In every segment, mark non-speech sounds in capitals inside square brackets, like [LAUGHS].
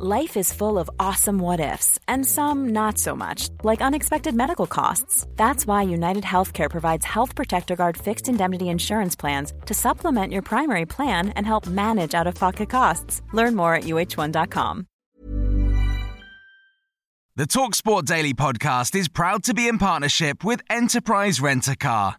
Life is full of awesome what ifs, and some not so much, like unexpected medical costs. That's why United Healthcare provides Health Protector Guard fixed indemnity insurance plans to supplement your primary plan and help manage out of pocket costs. Learn more at uh1.com. The Talksport Daily podcast is proud to be in partnership with Enterprise Rent a Car.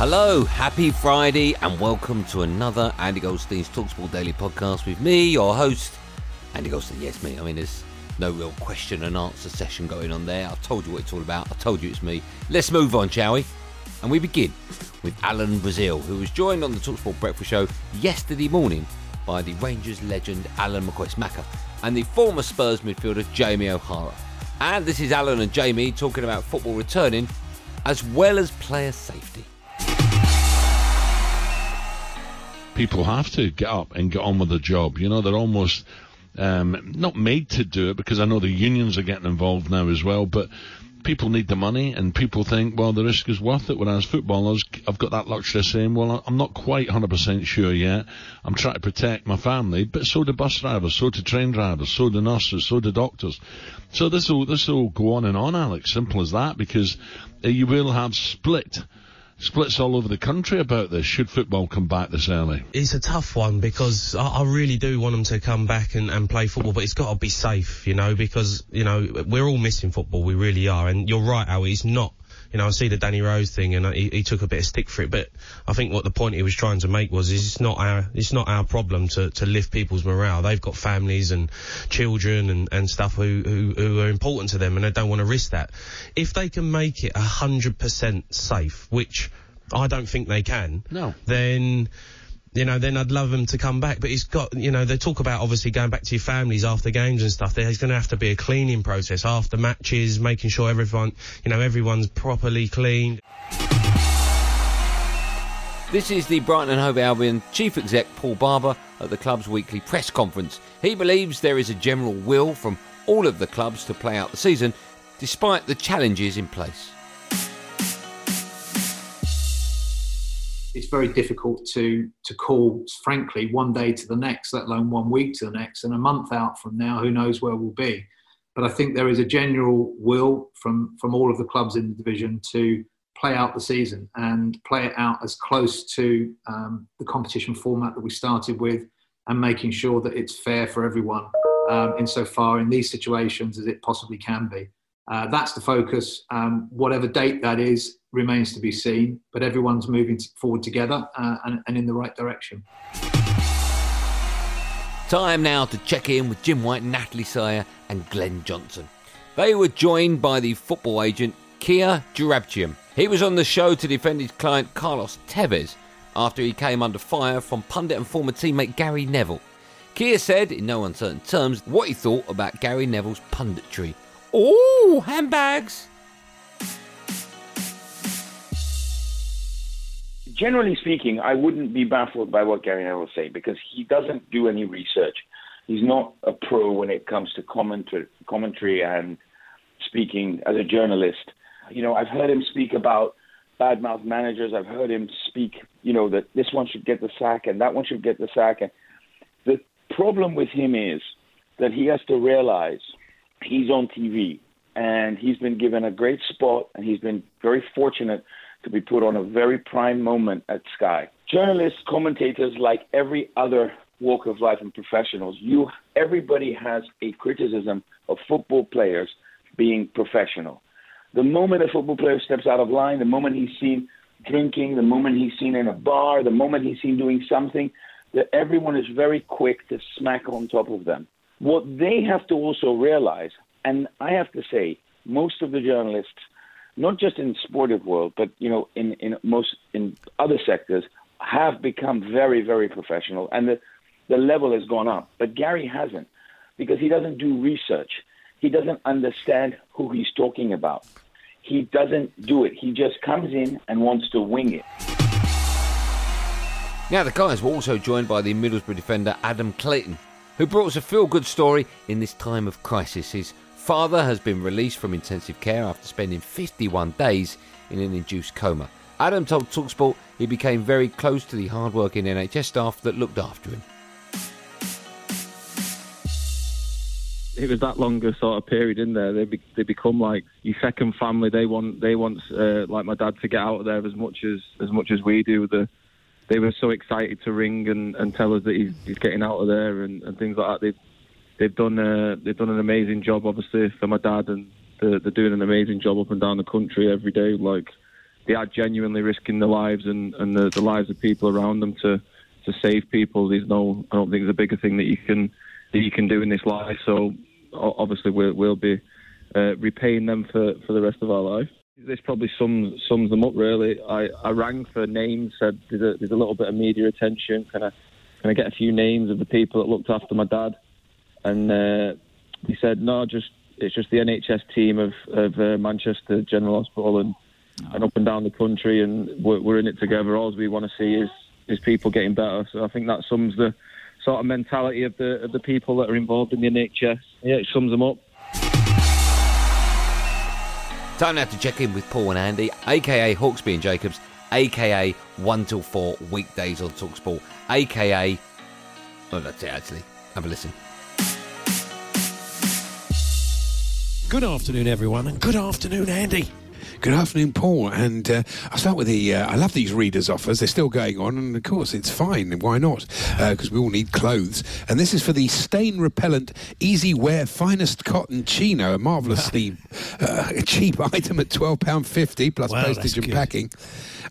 Hello, happy Friday, and welcome to another Andy Goldstein's Talksport Daily podcast with me, your host, Andy Goldstein. Yes, me. I mean, there's no real question and answer session going on there. I've told you what it's all about. I told you it's me. Let's move on, shall we? And we begin with Alan Brazil, who was joined on the Talksport Breakfast Show yesterday morning by the Rangers legend Alan McCoist-Macca and the former Spurs midfielder Jamie O'Hara. And this is Alan and Jamie talking about football returning as well as player safety. People have to get up and get on with the job. You know, they're almost um, not made to do it because I know the unions are getting involved now as well, but people need the money and people think, well, the risk is worth it. Whereas footballers, I've got that luxury of saying, well, I'm not quite 100% sure yet. I'm trying to protect my family, but so do bus drivers, so do train drivers, so do nurses, so do doctors. So this will, this will go on and on, Alex. Simple as that because uh, you will have split splits all over the country about this. Should football come back this early? It's a tough one because I, I really do want them to come back and, and play football, but it's got to be safe, you know, because, you know, we're all missing football. We really are. And you're right, Al, it's not you know, I see the Danny Rose thing, and he, he, took a bit of stick for it. But I think what the point he was trying to make was, it's not our, it's not our problem to, to lift people's morale. They've got families and children and, and stuff who, who, who are important to them, and they don't want to risk that. If they can make it hundred percent safe, which I don't think they can, no, then you know, then I'd love him to come back. But he's got, you know, they talk about obviously going back to your families after games and stuff. There's going to have to be a cleaning process after matches, making sure everyone, you know, everyone's properly cleaned. This is the Brighton and Hove Albion chief exec Paul Barber at the club's weekly press conference. He believes there is a general will from all of the clubs to play out the season, despite the challenges in place. It's very difficult to to call, frankly, one day to the next, let alone one week to the next, and a month out from now, who knows where we'll be. But I think there is a general will from from all of the clubs in the division to play out the season and play it out as close to um, the competition format that we started with, and making sure that it's fair for everyone um, insofar in these situations as it possibly can be. Uh, that's the focus. Um, whatever date that is remains to be seen, but everyone's moving forward together uh, and, and in the right direction. Time now to check in with Jim White, Natalie Sawyer, and Glenn Johnson. They were joined by the football agent Kia Joorabchian. He was on the show to defend his client Carlos Tevez after he came under fire from pundit and former teammate Gary Neville. Kia said, in no uncertain terms, what he thought about Gary Neville's punditry. Oh, handbags! Generally speaking, I wouldn't be baffled by what Gary Neville say because he doesn't do any research. He's not a pro when it comes to commentary, commentary and speaking as a journalist. You know, I've heard him speak about badmouth managers. I've heard him speak, you know, that this one should get the sack and that one should get the sack. And the problem with him is that he has to realize he's on TV and he's been given a great spot and he's been very fortunate to be put on a very prime moment at Sky. Journalists, commentators, like every other walk of life and professionals, you everybody has a criticism of football players being professional. The moment a football player steps out of line, the moment he's seen drinking, the moment he's seen in a bar, the moment he's seen doing something, that everyone is very quick to smack on top of them. What they have to also realize, and I have to say, most of the journalists not just in the sportive world, but you know, in in most in other sectors, have become very very professional. And the the level has gone up. But Gary hasn't because he doesn't do research. He doesn't understand who he's talking about. He doesn't do it. He just comes in and wants to wing it. Now, the guys were also joined by the Middlesbrough defender Adam Clayton, who brought us a feel good story in this time of crisis. His father has been released from intensive care after spending 51 days in an induced coma. Adam told Talksport he became very close to the hard-working NHS staff that looked after him. it was that longer sort of period in there. They be, they become like your second family. They want they want uh, like my dad to get out of there as much as as much as we do. The they were so excited to ring and, and tell us that he's, he's getting out of there and, and things like that. They've they've done uh, they've done an amazing job, obviously for my dad, and they're, they're doing an amazing job up and down the country every day. Like they are genuinely risking their lives and, and the, the lives of people around them to to save people. There's no I don't think there's a bigger thing that you can that you can do in this life. So obviously we'll, we'll be uh, repaying them for, for the rest of our life. This probably sums sums them up really. I, I rang for names, said there's a, there's a little bit of media attention. Can I can I get a few names of the people that looked after my dad? And uh, he said no, just it's just the NHS team of of uh, Manchester General Hospital and and up and down the country, and we're, we're in it together. All we want to see is is people getting better. So I think that sums the sort of mentality of the of the people that are involved in the NHS. Yeah, it sums them up. Time now to check in with Paul and Andy, aka Hawksbee and Jacobs, aka 1 till 4 weekdays on Talksport, aka. Oh, that's it actually. Have a listen. Good afternoon, everyone, and good afternoon, Andy. Good afternoon, Paul. And uh, I'll start with the. Uh, I love these readers' offers. They're still going on, and of course, it's fine. Why not? Because uh, we all need clothes. And this is for the stain repellent, easy wear, finest cotton chino, a marvellously [LAUGHS] uh, cheap [LAUGHS] item at £12.50 plus Wow, postage and good. packing.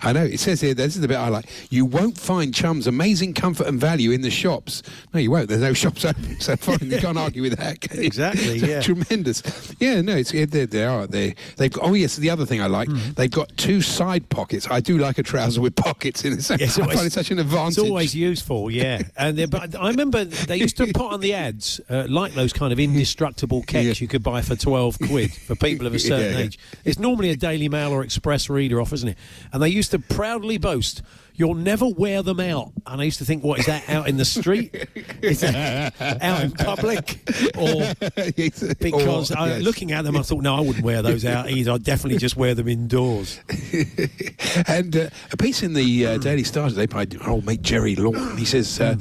I know. It says here, this is the bit I like. You won't find Chum's amazing comfort and value in the shops. No, you won't. There's no shops open. [LAUGHS] So fine. You can't argue with that. Exactly, yeah. Tremendous. Yeah, no, it's, they, they are. They, they've got, oh, yes, the other thing I like, Hmm. they've got two side pockets. I do like a trouser with pockets in it. Yes, I always- find it such an advantage. It's always useful, yeah. [LAUGHS] And but I remember they used to put on the ads uh, like those kind of indestructible keks you could buy for twelve quid for people of a [LAUGHS] certain Yeah, yeah. age. It's normally a Daily Mail or Express reader off, isn't it? And they used to proudly boast. You'll never wear them out. And I used to think, what is that out in the street? [LAUGHS] Is that out in public? Or [LAUGHS] because Or, I, yes. looking at them, I thought, no, I wouldn't wear those out either. I'd definitely just wear them indoors. [LAUGHS] and uh, a piece in the uh, Daily Star today by our old mate Jerry Law. He says uh,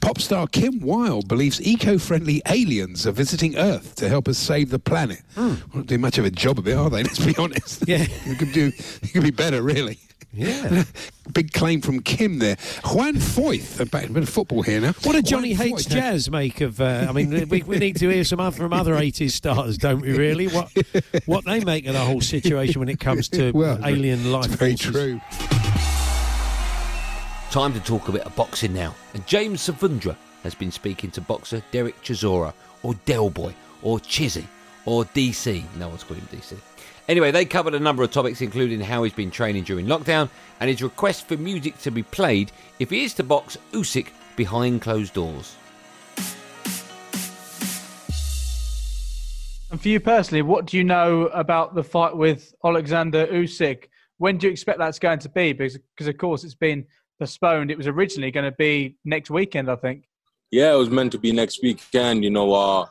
pop star Kim Wilde believes eco-friendly aliens are visiting Earth to help us save the planet. Won't do much of a job of it, are they? Let's be honest. Yeah. you could do. You could be better, really. Yeah. [LAUGHS] Big claim from Kim there. Juan Foyth, a bit of football here now. What did Johnny Juan Hates Foyth, Jazz make of? Uh, I mean, we, we need to hear some other, from other '80s stars, don't we? Really, what [LAUGHS] what they make of the whole situation when it comes to [LAUGHS] Well, alien life? It's very forces. true. Time to talk a bit of boxing now. And James Savundra has been speaking to boxer Dereck Chisora, or Del Boy, or Chizzy, or DC. No one's called him DC. Anyway, they covered a number of topics, including how he's been training during lockdown and his request for music to be played if he is to box Usyk behind closed doors. And for you personally, what do you know about the fight with Alexander Usyk? When do you expect that's going to be? Because, because of course, it's been postponed. It was originally going to be next weekend, I think. Yeah, it was meant to be next weekend. You know, uh,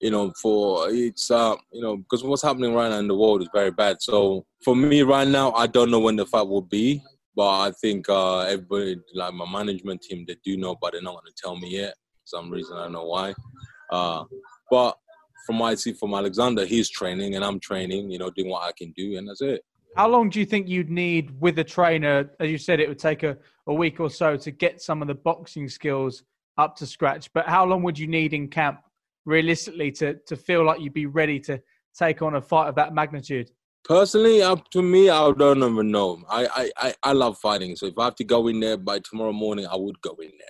you know, for it's uh, you know, because what's happening right now in the world is very bad. So for me right now, I don't know when the fight will be, but I think uh, everybody, like my management team, they do know, but they're not going to tell me yet. For some reason, I don't know why. Uh, but from what I see from Alexander, he's training and I'm training. You know, doing what I can do, and that's it. How long do you think you'd need with a trainer? As you said, it would take a, a week or so to get some of the boxing skills up to scratch. But how long would you need in camp, realistically, to, to feel like you'd be ready to take on a fight of that magnitude? Personally, up to me, I don't even know. I, I, I, I love fighting. So if I have to go in there by tomorrow morning, I would go in there.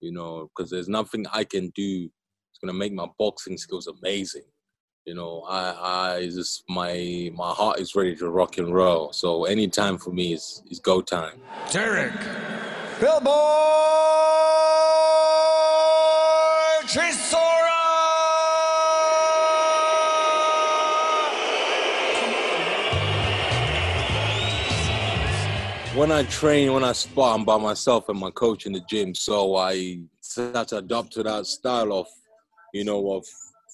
You know, because there's nothing I can do. It's gonna make my boxing skills amazing. You know, I, I just my my heart is ready to rock and roll. So any time for me is is go time. Dereck. Chisora! When I train, when I spar, I'm by myself and my coach in the gym. So I had to adopt to that style of, you know, of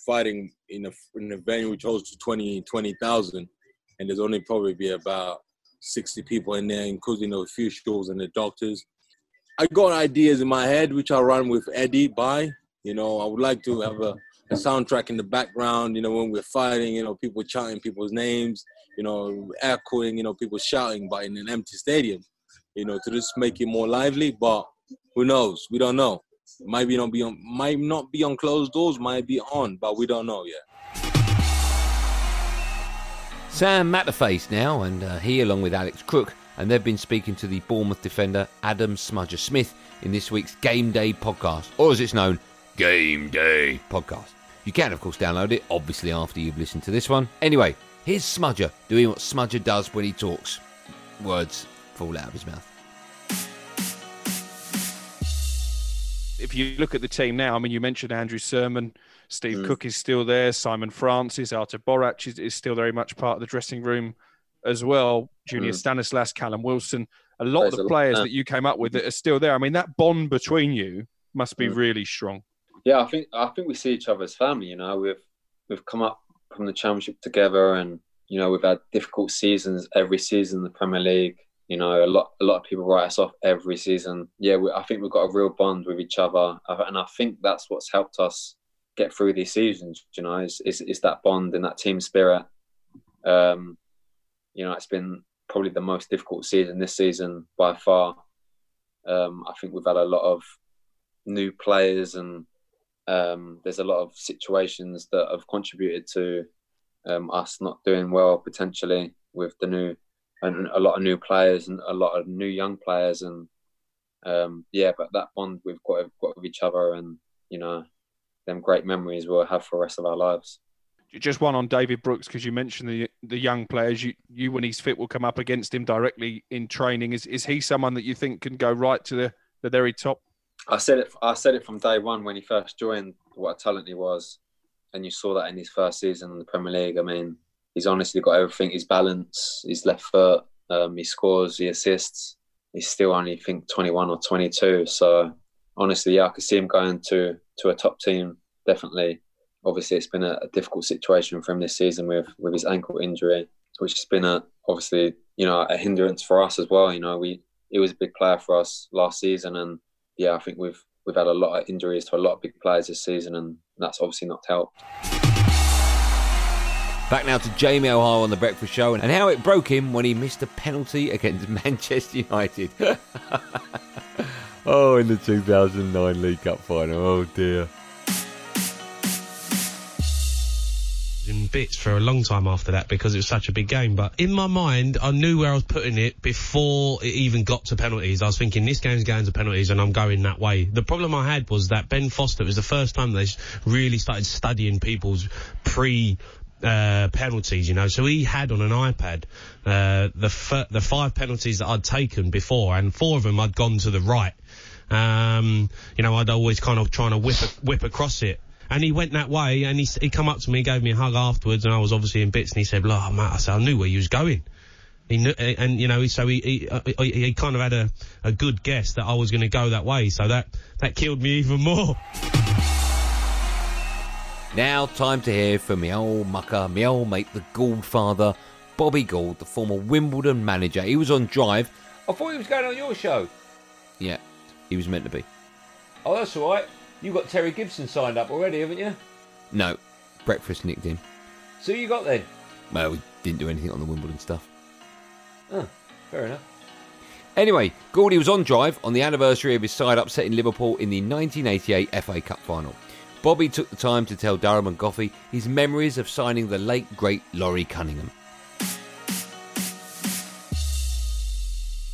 fighting in a in a venue which holds 20 20,000, and there's only probably be about 60 people in there, including a few shows and the doctors. I got ideas in my head which I run with Eddie by. You know, I would like to have a, a soundtrack in the background. You know, when we're fighting, you know, people chanting people's names you know, echoing, you know, people shouting, but in an empty stadium, you know, to just make it more lively. But who knows? We don't know. Might be not be on, might not be on closed doors, might be on, but we don't know yet. Sam Matterface now, and uh, he, along with Alex Crook, and they've been speaking to the Bournemouth defender Adam Smudger Smith in this week's Game Day podcast, or as it's known, Game Day podcast. You can, of course, download it, obviously, after you've listened to this one. Anyway, Here's Smudger doing what Smudger does when he talks. Words fall out of his mouth. If you look at the team now, I mean, you mentioned Andrew Surman, Steve mm. Cook is still there, Simon Francis, Artur Boruc is, is, still very much part of the dressing room as well. Junior mm. Stanislas, Callum Wilson, a lot There's of the players that you came up with that are still there. I mean, that bond between you must be mm. really strong. Yeah, I think I think we see each other as family. You know, we've we've come up from the championship together, and you know we've had difficult seasons every season in the Premier League. You know, a lot a lot of people write us off every season. Yeah, we, I think we've got a real bond with each other, and I think that's what's helped us get through these seasons. You know, is is, is that bond and that team spirit. Um, you know, it's been probably the most difficult season this season by far. Um, I think we've had a lot of new players and um, there's a lot of situations that have contributed to um, us not doing well potentially with the new and a lot of new players and a lot of new young players and um, yeah, but that bond we've got, got with each other and you know them great memories we'll have for the rest of our lives. Just one on David Brooks because you mentioned the the young players. You you when he's fit will come up against him directly in training. Is is he someone that you think can go right to the, the very top? I said it. I said it from day one when he first joined. What a talent he was, and you saw that in his first season in the Premier League. I mean, he's honestly got everything. His balance, his left foot, um, he scores, he assists. He's still only, I think, 21 or 22. So honestly, yeah, I could see him going to to a top team. Definitely. Obviously, it's been a, a difficult situation for him this season with with his ankle injury, which has been a obviously you know a hindrance for us as well. You know, we he was a big player for us last season, and yeah, I think we've we've had a lot of injuries to a lot of big players this season, and that's obviously not helped. Back now to Jamie O'Hara on the Breakfast Show and how it broke him when he missed a penalty against [LAUGHS] Manchester United. [LAUGHS] oh, in the 2009 League Cup final. Oh dear. Bits for a long time after that because it was such a big game. But in my mind, I knew where I was putting it before it even got to penalties. I was thinking this game's going to penalties and I'm going that way. The problem I had was that Ben Foster was the first time they really started studying people's pre uh, penalties, you know. So he had on an iPad uh, the f- the five penalties that I'd taken before, and four of them I'd gone to the right. Um, you know, I'd always kind of trying to whip whip across it. And he went that way, and he he come up to me, gave me a hug afterwards, and I was obviously in bits, and he said, "Look, Matt, I, said, I knew where you was going." He knew, and you know, so he he, uh, he kind of had a, a good guess that I was going to go that way, so that that killed me even more. Now, time to hear from my old mucker, my old mate, the Gould father, Bobby Gould, the former Wimbledon manager. He was on Drive. I thought he was going on your show. Yeah, he was meant to be. Oh, that's all right. You got Terry Gibson signed up already, haven't you? No, breakfast nicked him. So you got then? Well, we didn't do anything on the Wimbledon stuff. Oh, fair enough. Anyway, Gordy was on drive on the anniversary of his side upsetting Liverpool in the 1988 FA Cup final. Bobby took the time to tell Durham and Goughie his memories of signing the late great Laurie Cunningham.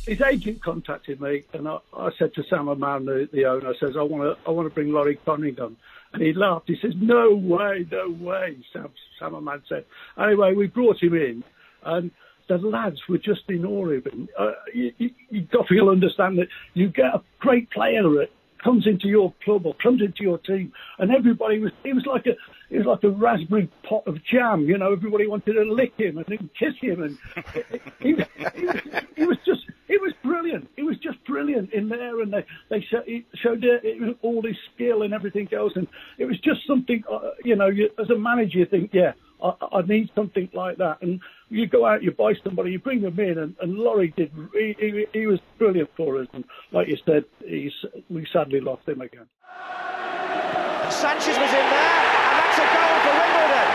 His agent contacted me, and I, I said to Sam Hammam, the, the owner, I says, I want to, I want to bring Laurie Cunningham. And he laughed. He says, No way, no way. Sam, Sam Hammam said. Anyway, we brought him in, and the lads were just in awe of him. Uh, you, you, you got to understand that you get a great player at comes into your club or comes into your team, and everybody was it was like a it was like a raspberry pot of jam. You know, everybody wanted to lick him and kiss him, and [LAUGHS] he, he, was, he was just it was brilliant. It was brilliant in there, and they they showed, all his skill and everything else, and it was just something. Uh, you know, you, as a manager, you think, yeah, I, I need something like that, and you go out, you buy somebody, you bring them in, and, and Laurie did. He, he, he was brilliant for us, and like you said, he's we sadly lost him again. Sanchez was in there, and that's a goal for Wimbledon.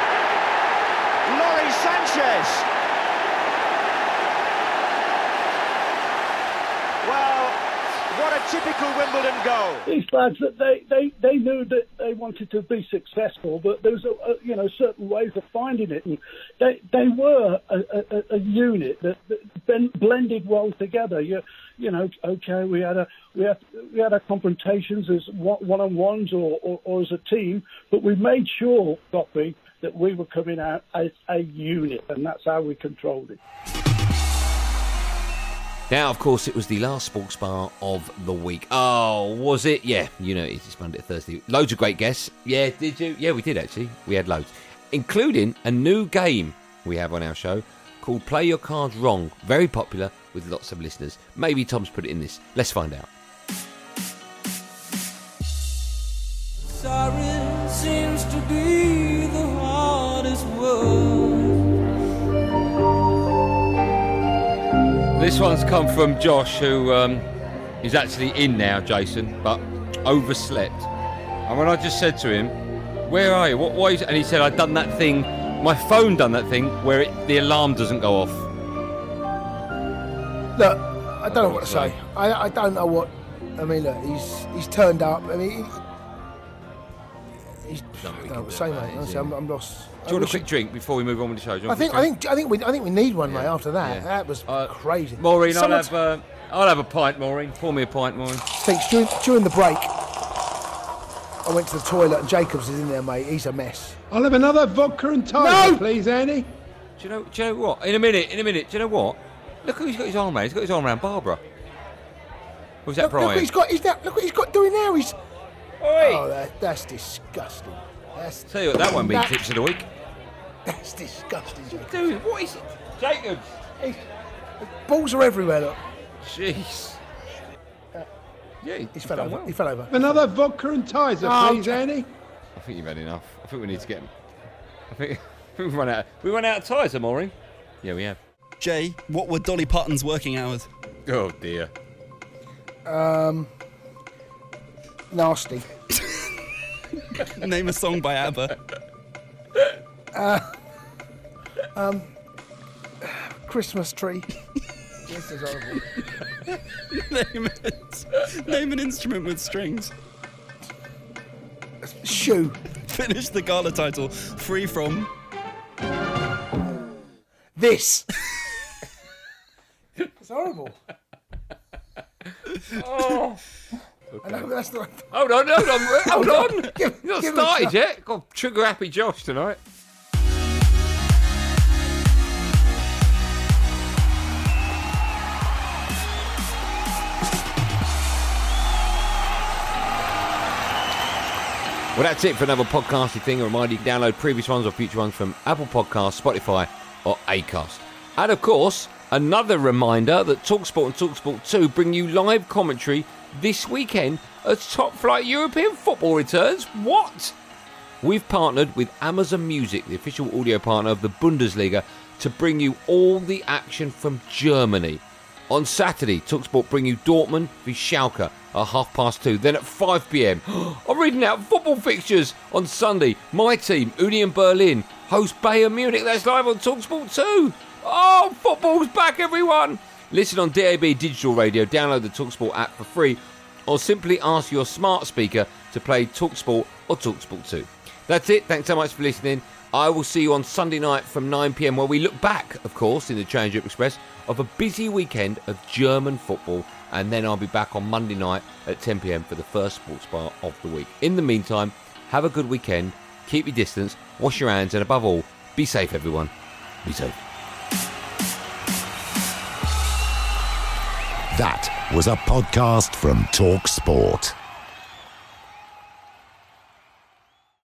Lawrie Sanchez. Well, what a typical Wimbledon goal. These lads, they, they, they knew that they wanted to be successful, but there was a, a you know certain ways of finding it, and they they were a, a, a unit that, that ben, blended well together. You you know, okay, we had a we had we had our confrontations as one on ones or, or, or as a team, but we made sure, Goppy, that we were coming out as a unit, and that's how we controlled it. Now, of course, it was the last sports bar of the week. Oh, was it? Yeah, you know, it's Monday, Thursday. Loads of great guests. Yeah, did you? Yeah, we did actually. We had loads, including a new game we have on our show called Play Your Cards Wrong. Very popular with lots of listeners. Maybe Tom's put it in this. Let's find out. Sorry This one's come from Josh, who um, is actually in now, Jason, but overslept. And when I just said to him, "Where are you? What? Why?" Is-? And he said, "I've done that thing. My phone done that thing where it, the alarm doesn't go off." Look, I don't know what to say. I, I don't know what. I mean, look, he's he's turned up. I mean, he, he's. I don't know what to say, mate. Honestly, I'm, I'm lost. Do you want a quick drink before we move on with the show? Do I think, I think, I think we, I think we need one, mate. After that, Yeah. that was crazy. Maureen, I'll have, uh, I'll have a pint, Maureen. Pour me a pint, Maureen. Thanks. During, during the break, I went to the toilet and Jacobs is in there, mate. He's a mess. I'll have another vodka and tiger, No! please, Annie. Do you know? Do you know what? In a minute, in a minute. Do you know what? Look who he's got his arm around. He's got his arm around Barbara. Or was that Look, look what he's got. He's that, look what he's got doing now. He's. Oh, that, that's disgusting. That's, Tell you what, that won't be that- tips of the week. That's disgusting, Jacobs. Dude, what is it? Jacobs. Balls are everywhere. Look. Jeez. Yeah, He's fell over. He fell over. Another vodka and tiger, Oh, please, Jack- Annie. I think you've had enough. I think we need to get. I think, I [LAUGHS] think we've run out. We run out of tyres, huh, Maureen. Yeah, we have. Jay, what were Dolly Parton's working hours? Oh dear. Um, nasty. [LAUGHS] Name a song by ABBA. Uh, um, Christmas tree. this is horrible. [LAUGHS] Name it. Name an instrument with strings. Shoe. Finish the gala title. Free from. This. [LAUGHS] it's horrible. [LAUGHS] Oh. I know, that's not. Hold on, hold on, hold on. Give- You're not give started yet. Got trigger happy Josh tonight. Well, that's it for another podcasty thing. A reminder you can download previous ones or future ones from Apple Podcasts, Spotify, or Acast. And of course, another reminder that Talksport and Talksport 2 bring you live commentary this weekend as top flight European football returns. What? We've partnered with Amazon Music, the official audio partner of the Bundesliga, to bring you all the action from Germany. On Saturday, Talksport bring you Dortmund v Schalke at half past two. Then at 5 pm, [GASPS] I'm reading out football fixtures. On Sunday, my team, Union Berlin, host Bayern Munich. That's live on Talksport 2. Oh, football's back, everyone! Listen on DAB Digital Radio, download the Talksport app for free, or simply ask your smart speaker to play Talksport or Talksport 2. That's it. Thanks so much for listening. I will see you on Sunday night from 9 pm, where we look back, of course, in the Change Up Express, of a busy weekend of German football. And then I'll be back on Monday night at 10 pm for the first sports bar of the week. In the meantime, have a good weekend, keep your distance, wash your hands, and above all, be safe, everyone. Be safe. That was a podcast from Talk Sport.